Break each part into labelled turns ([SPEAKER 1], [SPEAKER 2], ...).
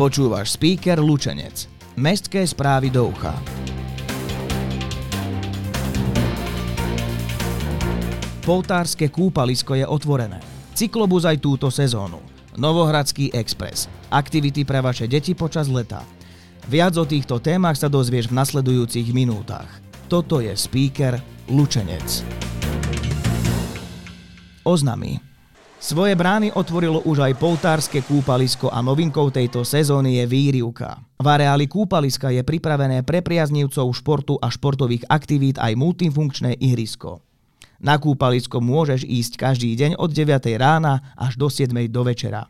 [SPEAKER 1] Počúvaš speaker Lučenec. Mestské správy do ucha. Poltárske kúpalisko je otvorené. Cyklobus aj túto sezónu. Novohradský Express. Aktivity pre vaše deti počas leta. Viac o týchto témach sa dozvieš v nasledujúcich minútach. Toto je speaker Lučenec. Oznamy. Svoje brány otvorilo už aj poltárske kúpalisko a novinkou tejto sezóny je výrivka. V areáli kúpaliska je pripravené pre priaznivcov športu a športových aktivít aj multifunkčné ihrisko. Na kúpalisko môžeš ísť každý deň od 9 rána až do 7 do večera.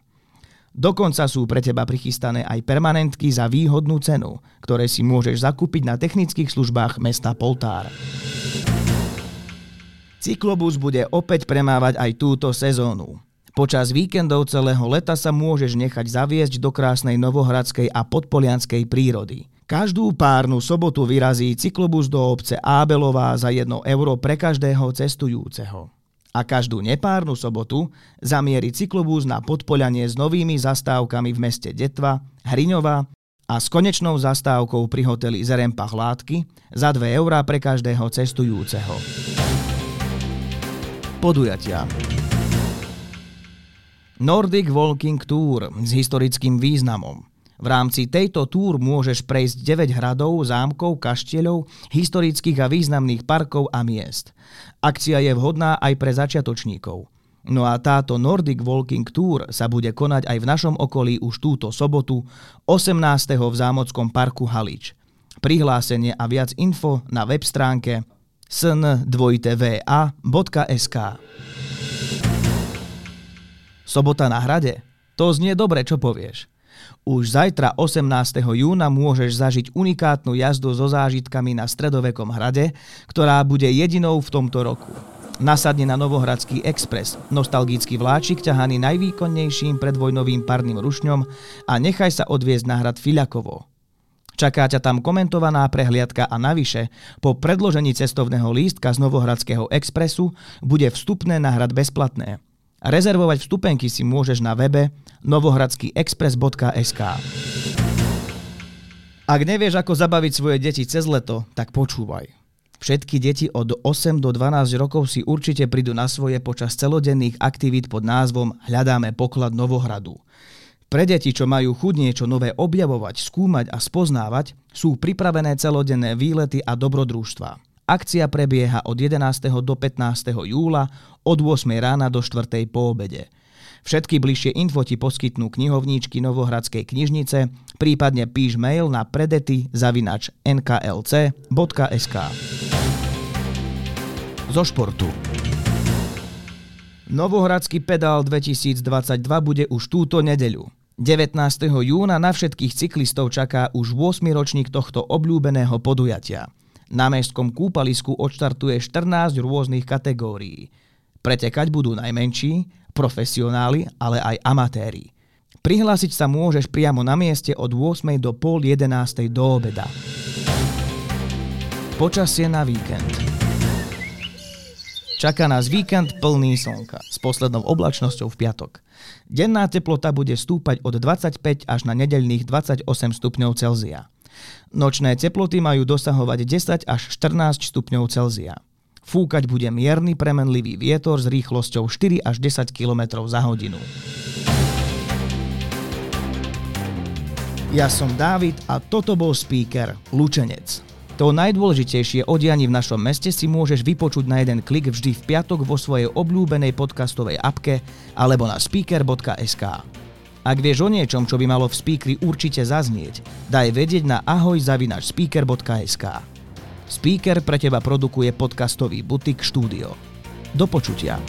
[SPEAKER 1] Dokonca sú pre teba prichystané aj permanentky za výhodnú cenu, ktoré si môžeš zakúpiť na technických službách mesta Poltár. Cyklobus bude opäť premávať aj túto sezónu. Počas víkendov celého leta sa môžeš nechať zaviesť do krásnej novohradskej a podpolianskej prírody. Každú párnu sobotu vyrazí cyklobus do obce Ábelová za 1 euro pre každého cestujúceho. A každú nepárnu sobotu zamierí cyklobus na podpolianie s novými zastávkami v meste Detva, Hriňova a s konečnou zastávkou pri hoteli Zerempa Hládky za 2 eurá pre každého cestujúceho podujatia. Nordic Walking Tour s historickým významom. V rámci tejto túr môžeš prejsť 9 hradov, zámkov, kaštieľov, historických a významných parkov a miest. Akcia je vhodná aj pre začiatočníkov. No a táto Nordic Walking Tour sa bude konať aj v našom okolí už túto sobotu 18. v Zámockom parku Halič. Prihlásenie a viac info na web stránke sn2va.sk Sobota na hrade? To znie dobre, čo povieš. Už zajtra 18. júna môžeš zažiť unikátnu jazdu so zážitkami na stredovekom hrade, ktorá bude jedinou v tomto roku. Nasadne na Novohradský Express, nostalgický vláčik ťahaný najvýkonnejším predvojnovým parným rušňom a nechaj sa odviezť na hrad Filakovo. Čaká ťa tam komentovaná prehliadka a navyše, po predložení cestovného lístka z Novohradského expresu bude vstupné na hrad bezplatné. Rezervovať vstupenky si môžeš na webe novohradskýexpress.sk Ak nevieš, ako zabaviť svoje deti cez leto, tak počúvaj. Všetky deti od 8 do 12 rokov si určite prídu na svoje počas celodenných aktivít pod názvom Hľadáme poklad Novohradu. Pre deti, čo majú chuť niečo nové objavovať, skúmať a spoznávať, sú pripravené celodenné výlety a dobrodružstva. Akcia prebieha od 11. do 15. júla od 8. rána do 4. po obede. Všetky bližšie info ti poskytnú knihovníčky Novohradskej knižnice, prípadne píš mail na predety zavinač nklc.sk. Zo športu. Novohradský pedál 2022 bude už túto nedeľu. 19. júna na všetkých cyklistov čaká už 8. ročník tohto obľúbeného podujatia. Na mestskom kúpalisku odštartuje 14 rôznych kategórií. Pretekať budú najmenší, profesionáli, ale aj amatéri. Prihlásiť sa môžeš priamo na mieste od 8. do pol 11. do obeda. Počasie na víkend. Čaká nás víkend plný slnka s poslednou oblačnosťou v piatok. Denná teplota bude stúpať od 25 až na nedeľných 28 stupňov Celzia. Nočné teploty majú dosahovať 10 až 14 stupňov Celzia. Fúkať bude mierny premenlivý vietor s rýchlosťou 4 až 10 km za hodinu. Ja som Dávid a toto bol speaker Lučenec. To najdôležitejšie o dianí v našom meste si môžeš vypočuť na jeden klik vždy v piatok vo svojej obľúbenej podcastovej apke alebo na speaker.sk. Ak vieš o niečom, čo by malo v speakeri určite zaznieť, daj vedieť na ahoj.speaker.sk. Speaker pre teba produkuje podcastový butik štúdio. Do počutia.